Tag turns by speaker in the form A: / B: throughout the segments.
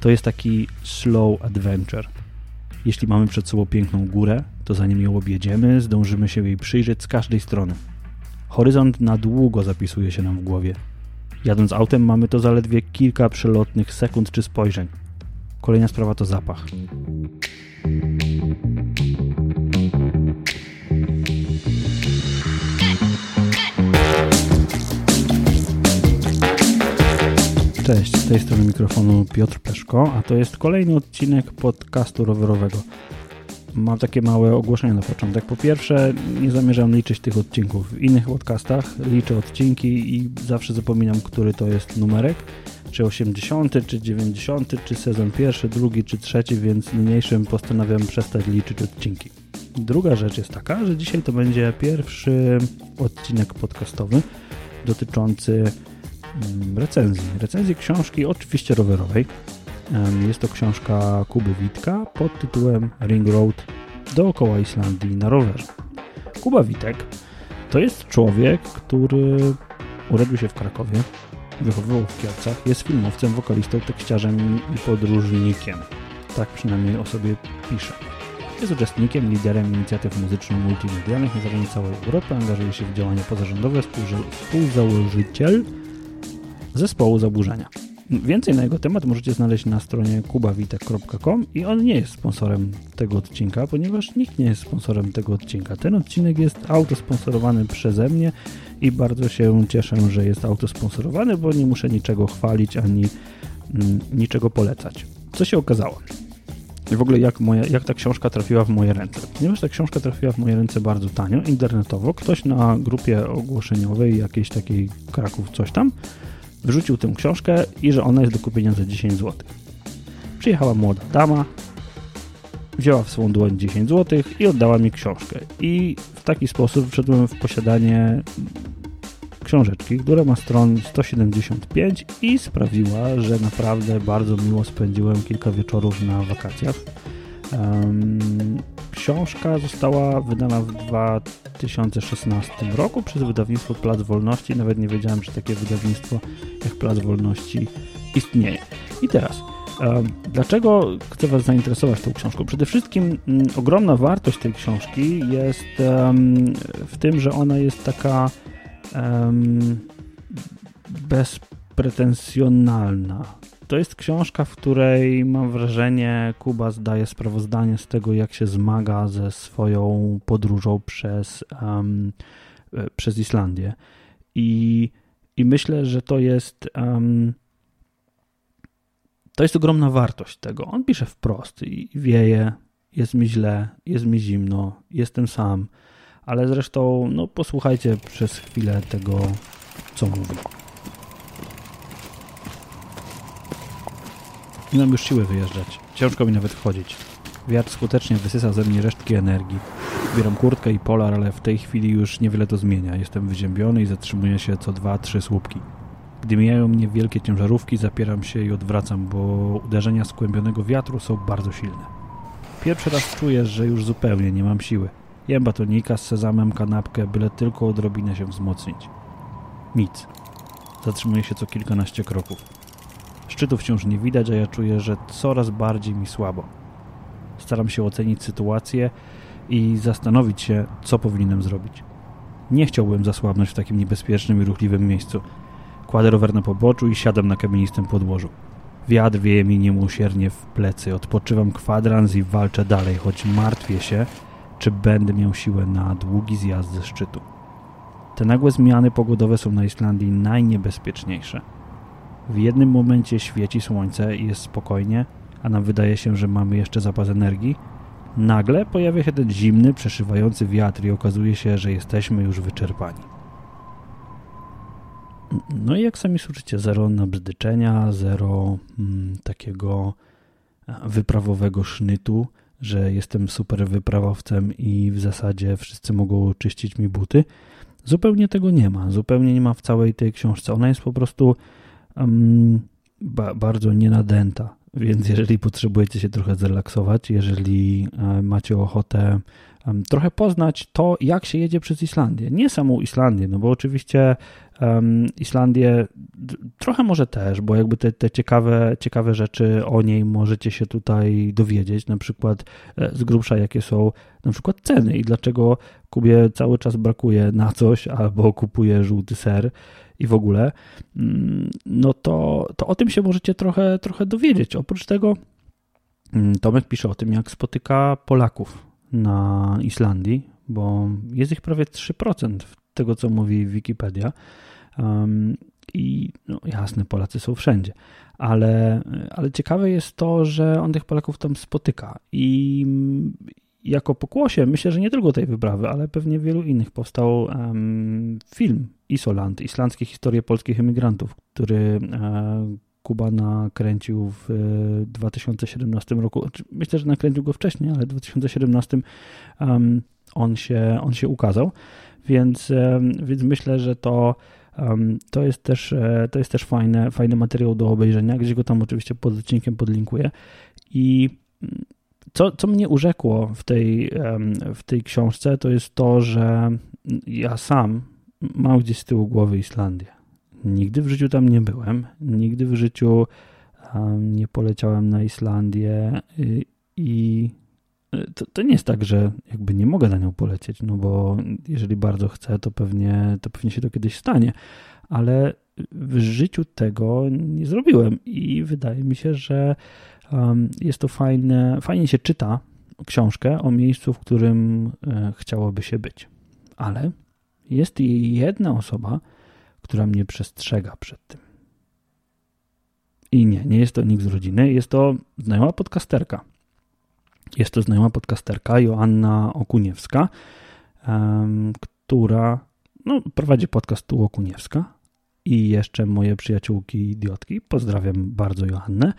A: To jest taki slow adventure. Jeśli mamy przed sobą piękną górę, to zanim ją objedziemy, zdążymy się jej przyjrzeć z każdej strony. Horyzont na długo zapisuje się nam w głowie. Jadąc autem mamy to zaledwie kilka przelotnych sekund czy spojrzeń. Kolejna sprawa to zapach. Cześć, z tej strony mikrofonu Piotr Peszko, a to jest kolejny odcinek podcastu rowerowego. Mam takie małe ogłoszenie na początek. Po pierwsze, nie zamierzam liczyć tych odcinków w innych podcastach. Liczę odcinki i zawsze zapominam, który to jest numerek. Czy 80, czy 90, czy sezon pierwszy, drugi, czy trzeci, więc niniejszym postanawiam przestać liczyć odcinki. Druga rzecz jest taka, że dzisiaj to będzie pierwszy odcinek podcastowy dotyczący recenzji. Recenzji książki, oczywiście rowerowej. Jest to książka Kuby Witka pod tytułem Ring Road dookoła Islandii na rowerze. Kuba Witek to jest człowiek, który urodził się w Krakowie, wychowywał w Kielcach, jest filmowcem, wokalistą, tekściarzem i podróżnikiem. Tak przynajmniej o sobie pisze. Jest uczestnikiem, liderem inicjatyw muzyczno-multimedialnych na całej Europy, angażuje się w działania pozarządowe, współzałożyciel zespołu Zaburzenia. Więcej na jego temat możecie znaleźć na stronie kubawitek.com i on nie jest sponsorem tego odcinka, ponieważ nikt nie jest sponsorem tego odcinka. Ten odcinek jest autosponsorowany przeze mnie i bardzo się cieszę, że jest autosponsorowany, bo nie muszę niczego chwalić ani mm, niczego polecać. Co się okazało? I w ogóle jak, moja, jak ta książka trafiła w moje ręce. Ponieważ ta książka trafiła w moje ręce bardzo tanio, internetowo, ktoś na grupie ogłoszeniowej, jakiejś takiej Kraków coś tam, wrzucił tę książkę i że ona jest do kupienia za 10 zł. Przyjechała młoda dama, wzięła w swą dłoń 10 zł i oddała mi książkę. I w taki sposób wszedłem w posiadanie książeczki, która ma stron 175 i sprawiła, że naprawdę bardzo miło spędziłem kilka wieczorów na wakacjach. Um, książka została wydana w 2016 roku przez wydawnictwo Plac Wolności. Nawet nie wiedziałem, że takie wydawnictwo jak Plac Wolności istnieje. I teraz, dlaczego chcę Was zainteresować tą książką? Przede wszystkim um, ogromna wartość tej książki jest w tym, że ona jest taka bezpretensjonalna to jest książka, w której mam wrażenie Kuba zdaje sprawozdanie z tego, jak się zmaga ze swoją podróżą przez, um, przez Islandię. I, I myślę, że to jest um, to jest ogromna wartość tego. On pisze wprost i wieje, jest mi źle, jest mi zimno, jestem sam, ale zresztą no, posłuchajcie przez chwilę tego, co mówi. Nie mam już siły wyjeżdżać. Ciężko mi nawet wchodzić. Wiatr skutecznie wysysa ze mnie resztki energii. Bieram kurtkę i polar, ale w tej chwili już niewiele to zmienia. Jestem wyziębiony i zatrzymuję się co dwa, trzy słupki. Gdy mijają mnie wielkie ciężarówki, zapieram się i odwracam, bo uderzenia skłębionego wiatru są bardzo silne. Pierwszy raz czuję, że już zupełnie nie mam siły. Jem batonika z sezamem, kanapkę, byle tylko odrobinę się wzmocnić. Nic. Zatrzymuję się co kilkanaście kroków. Szczytu wciąż nie widać, a ja czuję, że coraz bardziej mi słabo. Staram się ocenić sytuację i zastanowić się, co powinienem zrobić. Nie chciałbym zasłabnąć w takim niebezpiecznym i ruchliwym miejscu. Kładę rower na poboczu i siadam na kamienistym podłożu. Wiatr wieje mi niemusiernie w plecy. Odpoczywam kwadrans i walczę dalej, choć martwię się, czy będę miał siłę na długi zjazd ze szczytu. Te nagłe zmiany pogodowe są na Islandii najniebezpieczniejsze. W jednym momencie świeci słońce i jest spokojnie, a nam wydaje się, że mamy jeszcze zapas energii. Nagle pojawia się ten zimny, przeszywający wiatr i okazuje się, że jesteśmy już wyczerpani. No i jak sami słyszycie, zero nabzdyczenia, zero mm, takiego wyprawowego sznytu, że jestem super wyprawowcem i w zasadzie wszyscy mogą czyścić mi buty. Zupełnie tego nie ma. Zupełnie nie ma w całej tej książce. Ona jest po prostu um, ba, bardzo nienadęta. Więc jeżeli potrzebujecie się trochę zrelaksować, jeżeli e, macie ochotę trochę poznać to, jak się jedzie przez Islandię. Nie samą Islandię, no bo oczywiście Islandię trochę może też, bo jakby te, te ciekawe, ciekawe rzeczy o niej możecie się tutaj dowiedzieć, na przykład e, z grubsza jakie są na przykład ceny i dlaczego Kubie cały czas brakuje na coś albo kupuje żółty ser i w ogóle, mm, no to, to o tym się możecie trochę, trochę dowiedzieć. Oprócz tego mm, Tomek pisze o tym, jak spotyka Polaków na Islandii, bo jest ich prawie 3% tego, co mówi Wikipedia. Um, I no, jasne, Polacy są wszędzie, ale, ale ciekawe jest to, że on tych Polaków tam spotyka. I jako pokłosie, myślę, że nie tylko tej wyprawy, ale pewnie wielu innych, powstał um, film Isoland, islandzkie historie polskich emigrantów, który e, Kuba nakręcił w 2017 e, roku. Znaczy, myślę, że nakręcił go wcześniej, ale w 2017 um, on, się, on się ukazał, więc, um, więc myślę, że to, um, to jest też, e, to jest też fajne, fajny materiał do obejrzenia, gdzie go tam oczywiście pod odcinkiem podlinkuję. I co, co mnie urzekło w tej, w tej książce, to jest to, że ja sam mam gdzieś z tyłu głowy Islandię. Nigdy w życiu tam nie byłem, nigdy w życiu nie poleciałem na Islandię y, i y, to, to, nie jest tak, że jakby nie mogę na nią polecieć, no bo jeżeli bardzo chcę, to pewnie, to pewnie się to kiedyś stanie, ale w życiu tego nie zrobiłem i wydaje mi się, że jest to fajne, fajnie się czyta książkę o miejscu, w którym e, chciałoby się być. Ale jest jedna osoba, która mnie przestrzega przed tym. I nie, nie jest to nikt z rodziny, jest to znajoma podcasterka. Jest to znajoma podcasterka Joanna Okuniewska, która no, prowadzi podcast tu Okuniewska i jeszcze moje przyjaciółki idiotki. Pozdrawiam bardzo Joannę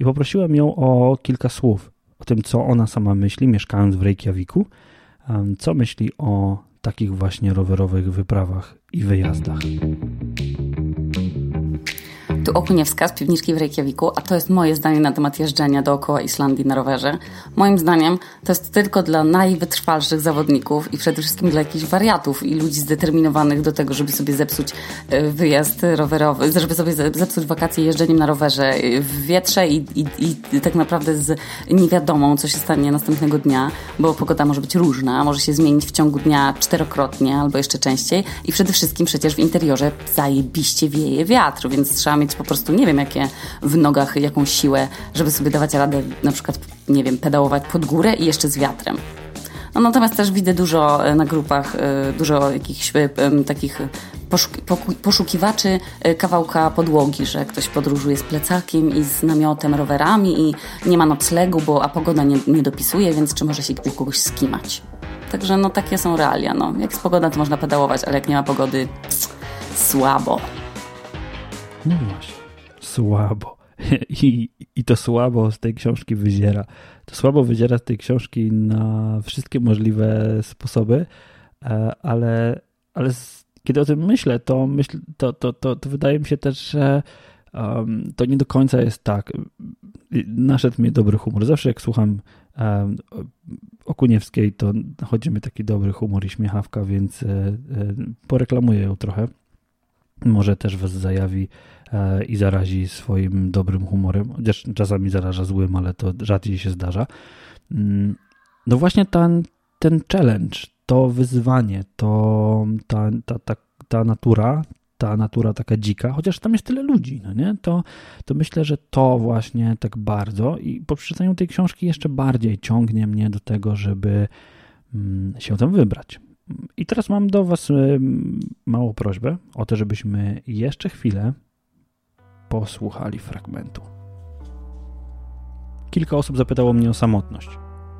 A: i poprosiłem ją o kilka słów o tym, co ona sama myśli, mieszkając w Reykjaviku, co myśli o takich właśnie rowerowych wyprawach i wyjazdach
B: tu Okuniewska z piwniczki w Reykjaviku, a to jest moje zdanie na temat jeżdżenia dookoła Islandii na rowerze. Moim zdaniem to jest tylko dla najwytrwalszych zawodników i przede wszystkim dla jakichś wariatów i ludzi zdeterminowanych do tego, żeby sobie zepsuć e, wyjazd rowerowy, żeby sobie zepsuć wakacje jeżdżeniem na rowerze w wietrze i, i, i tak naprawdę z niewiadomą, co się stanie następnego dnia, bo pogoda może być różna, może się zmienić w ciągu dnia czterokrotnie albo jeszcze częściej i przede wszystkim przecież w interiorze zajebiście wieje wiatr, więc trzeba mieć po prostu nie wiem, jakie w nogach, jaką siłę, żeby sobie dawać radę na przykład, nie wiem, pedałować pod górę i jeszcze z wiatrem. No, natomiast też widzę dużo e, na grupach, e, dużo jakichś e, takich poszukiwaczy kawałka podłogi, że ktoś podróżuje z plecakiem i z namiotem, rowerami i nie ma noclegu, bo a pogoda nie, nie dopisuje, więc czy może się u kogoś skimać. Także no takie są realia. No. Jak jest pogoda, to można pedałować, ale jak nie ma pogody, słabo.
A: No właśnie, słabo. I, I to słabo z tej książki wyziera. To słabo wyziera z tej książki na wszystkie możliwe sposoby, e, ale, ale kiedy o tym myślę, to, myśl, to, to, to, to wydaje mi się też, że um, to nie do końca jest tak. Naszedł mi dobry humor. Zawsze jak słucham um, Okuniewskiej, to chodzi mi taki dobry humor i śmiechawka, więc e, poreklamuję ją trochę. Może też was zajawi E, i zarazi swoim dobrym humorem, chociaż czasami zaraża złym, ale to rzadziej się zdarza. Mm, no właśnie ten, ten challenge, to wyzwanie, to ta, ta, ta, ta natura, ta natura taka dzika, chociaż tam jest tyle ludzi, no nie? To, to myślę, że to właśnie tak bardzo i po przeczytaniu tej książki jeszcze bardziej ciągnie mnie do tego, żeby mm, się tam wybrać. I teraz mam do Was małą prośbę o to, żebyśmy jeszcze chwilę posłuchali fragmentu. Kilka osób zapytało mnie o samotność.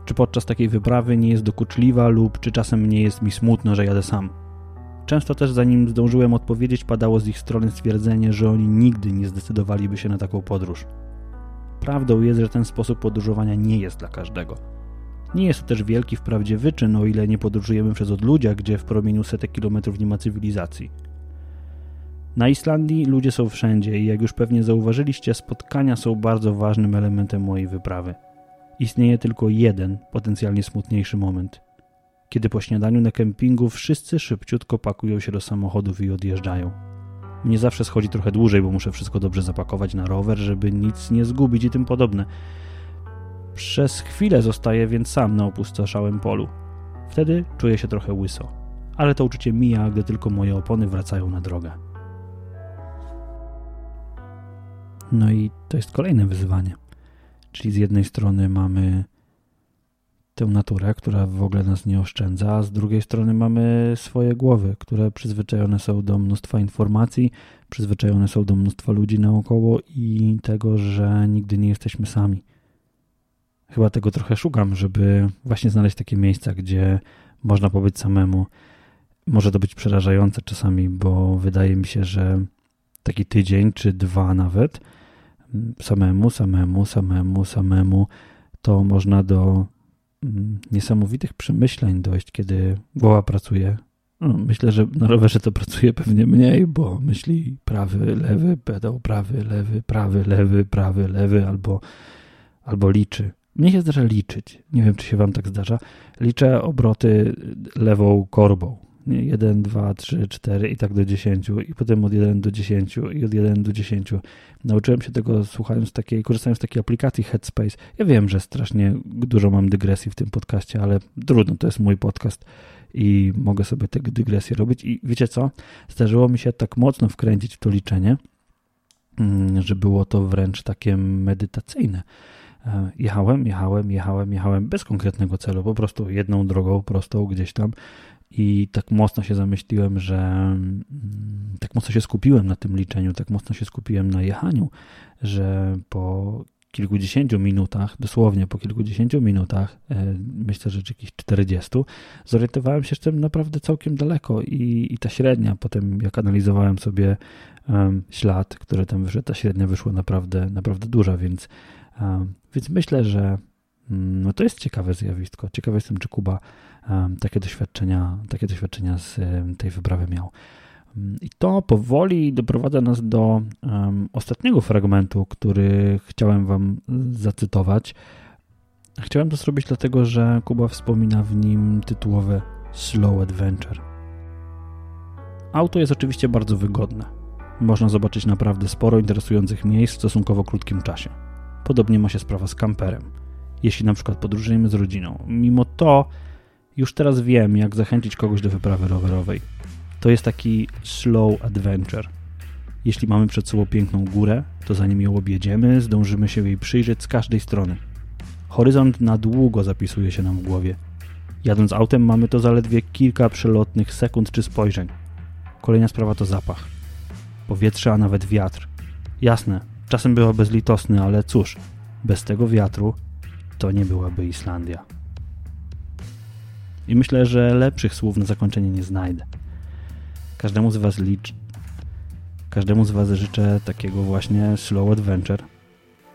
A: Czy podczas takiej wyprawy nie jest dokuczliwa lub czy czasem nie jest mi smutno, że jadę sam. Często też zanim zdążyłem odpowiedzieć, padało z ich strony stwierdzenie, że oni nigdy nie zdecydowaliby się na taką podróż. Prawdą jest, że ten sposób podróżowania nie jest dla każdego. Nie jest to też wielki wprawdzie wyczyn, o ile nie podróżujemy przez odludzia, gdzie w promieniu setek kilometrów nie ma cywilizacji. Na Islandii ludzie są wszędzie i jak już pewnie zauważyliście, spotkania są bardzo ważnym elementem mojej wyprawy. Istnieje tylko jeden potencjalnie smutniejszy moment. Kiedy po śniadaniu na kempingu wszyscy szybciutko pakują się do samochodów i odjeżdżają. Mnie zawsze schodzi trochę dłużej, bo muszę wszystko dobrze zapakować na rower, żeby nic nie zgubić i tym podobne. Przez chwilę zostaję więc sam na opustoszałym polu. Wtedy czuję się trochę łyso, ale to uczucie mija, gdy tylko moje opony wracają na drogę. No i to jest kolejne wyzwanie. Czyli z jednej strony mamy tę naturę, która w ogóle nas nie oszczędza, a z drugiej strony mamy swoje głowy, które przyzwyczajone są do mnóstwa informacji, przyzwyczajone są do mnóstwa ludzi naokoło i tego, że nigdy nie jesteśmy sami. Chyba tego trochę szukam, żeby właśnie znaleźć takie miejsca, gdzie można pobyć samemu. Może to być przerażające czasami, bo wydaje mi się, że taki tydzień czy dwa nawet samemu, samemu, samemu, samemu, to można do mm, niesamowitych przemyśleń dojść, kiedy głowa pracuje. No, myślę, że na rowerze to pracuje pewnie mniej, bo myśli prawy, lewy, pedał, prawy, lewy, prawy, lewy, prawy, lewy, albo, albo liczy. Mnie się zdarza liczyć. Nie wiem, czy się wam tak zdarza. Liczę obroty lewą korbą. 1, 2, 3, 4 i tak do 10 i potem od 1 do 10 i od 1 do 10. Nauczyłem się tego słuchając takiej, korzystając z takiej aplikacji Headspace. Ja wiem, że strasznie dużo mam dygresji w tym podcaście, ale trudno, to jest mój podcast i mogę sobie te dygresje robić i wiecie co? Zdarzyło mi się tak mocno wkręcić w to liczenie, mm, że było to wręcz takie medytacyjne. E, jechałem, jechałem, jechałem, jechałem bez konkretnego celu, po prostu jedną drogą prostą gdzieś tam i tak mocno się zamyśliłem, że mm, tak mocno się skupiłem na tym liczeniu, tak mocno się skupiłem na jechaniu, że po kilkudziesięciu minutach, dosłownie po kilkudziesięciu minutach, e, myślę, że jakichś 40, zorientowałem się, że jestem naprawdę całkiem daleko i, i ta średnia, potem jak analizowałem sobie um, ślad, który tam wyszedł, ta średnia wyszła naprawdę, naprawdę duża, więc, więc myślę, że um, no to jest ciekawe zjawisko. Ciekawy jestem, czy Kuba takie doświadczenia, takie doświadczenia z tej wyprawy miał. Mm, I to powoli doprowadza nas do ostatniego fragmentu, który chciałem Wam zacytować. Chciałem to zrobić dlatego, że Kuba wspomina w nim tytułowe Slow Adventure. Auto jest oczywiście bardzo wygodne. Można zobaczyć naprawdę sporo interesujących miejsc w stosunkowo krótkim czasie. Podobnie ma się sprawa z kamperem. Jeśli na przykład podróżujemy z rodziną, mimo to już teraz wiem, jak zachęcić kogoś do wyprawy rowerowej. To jest taki slow adventure. Jeśli mamy przed sobą piękną górę, to zanim ją objedziemy, zdążymy się jej przyjrzeć z każdej strony. Horyzont na długo zapisuje się nam w głowie. Jadąc autem mamy to zaledwie kilka przelotnych sekund czy spojrzeń. Kolejna sprawa to zapach. Powietrze, a nawet wiatr. Jasne, czasem była bezlitosny, ale cóż, bez tego wiatru to nie byłaby Islandia. I myślę, że lepszych słów na zakończenie nie znajdę. Każdemu z Was licz... Każdemu z Was życzę takiego właśnie slow adventure.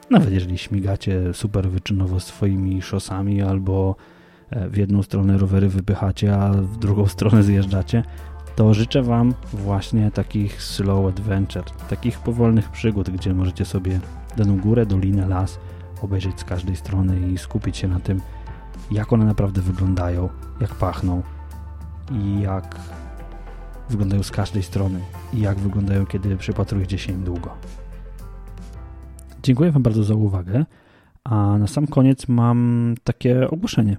A: Nawet jeżeli śmigacie super wyczynowo swoimi szosami albo e, w jedną stronę rowery wypychacie, a w drugą stronę zjeżdżacie, to życzę Wam właśnie takich slow adventure, takich powolnych przygód, gdzie możecie sobie daną górę, dolinę, las obejrzeć z każdej strony i skupić się na tym, jak one naprawdę wyglądają, jak pachną i jak wyglądają z każdej strony i jak wyglądają, kiedy przypatrujecie się im długo. Dziękuję Wam bardzo za uwagę, a na sam koniec mam takie ogłoszenie.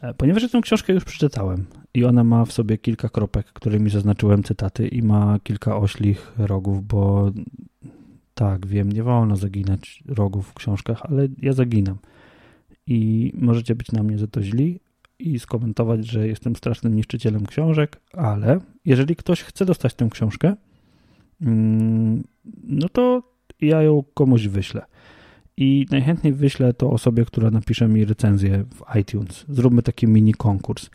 A: E, ponieważ tę książkę już przeczytałem i ona ma w sobie kilka kropek, którymi zaznaczyłem cytaty i ma kilka oślich rogów, bo tak, wiem, nie wolno zaginać rogów w książkach, ale ja zaginam i możecie być na mnie za to źli i skomentować, że jestem strasznym niszczycielem książek, ale jeżeli ktoś chce dostać tę książkę, mm, no to ja ją komuś wyślę. I najchętniej wyślę to osobie, która napisze mi recenzję w iTunes. Zróbmy taki mini konkurs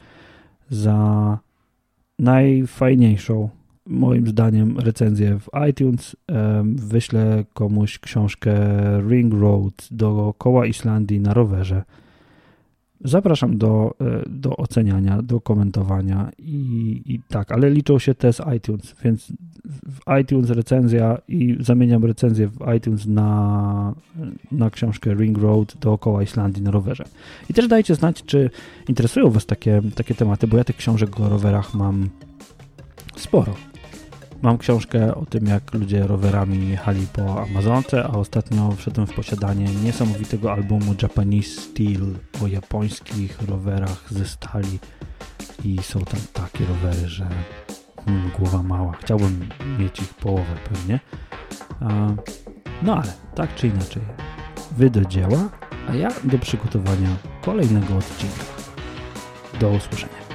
A: za najfajniejszą moim zdaniem recenzję w iTunes. Wyślę komuś książkę Ring Road do koła Islandii na rowerze. Zapraszam do, e, do oceniania, do komentowania i, i tak, ale liczą się te z iTunes, więc w iTunes recenzja i zamieniam recenzję w iTunes na, na książkę Ring Road dookoła Islandii na rowerze. I też dajcie znać, czy interesują Was takie, takie tematy, bo ja tych książek o rowerach mam sporo. Mam książkę o tym, jak ludzie rowerami jechali po Amazonce, a ostatnio wszedłem w posiadanie niesamowitego albumu Japanese Steel o japońskich rowerach ze stali i są tam takie rowery, że hmm, głowa mała. Chciałbym mieć ich połowę pewnie. No ale tak czy inaczej, wy do dzieła, a ja do przygotowania kolejnego odcinka. Do usłyszenia.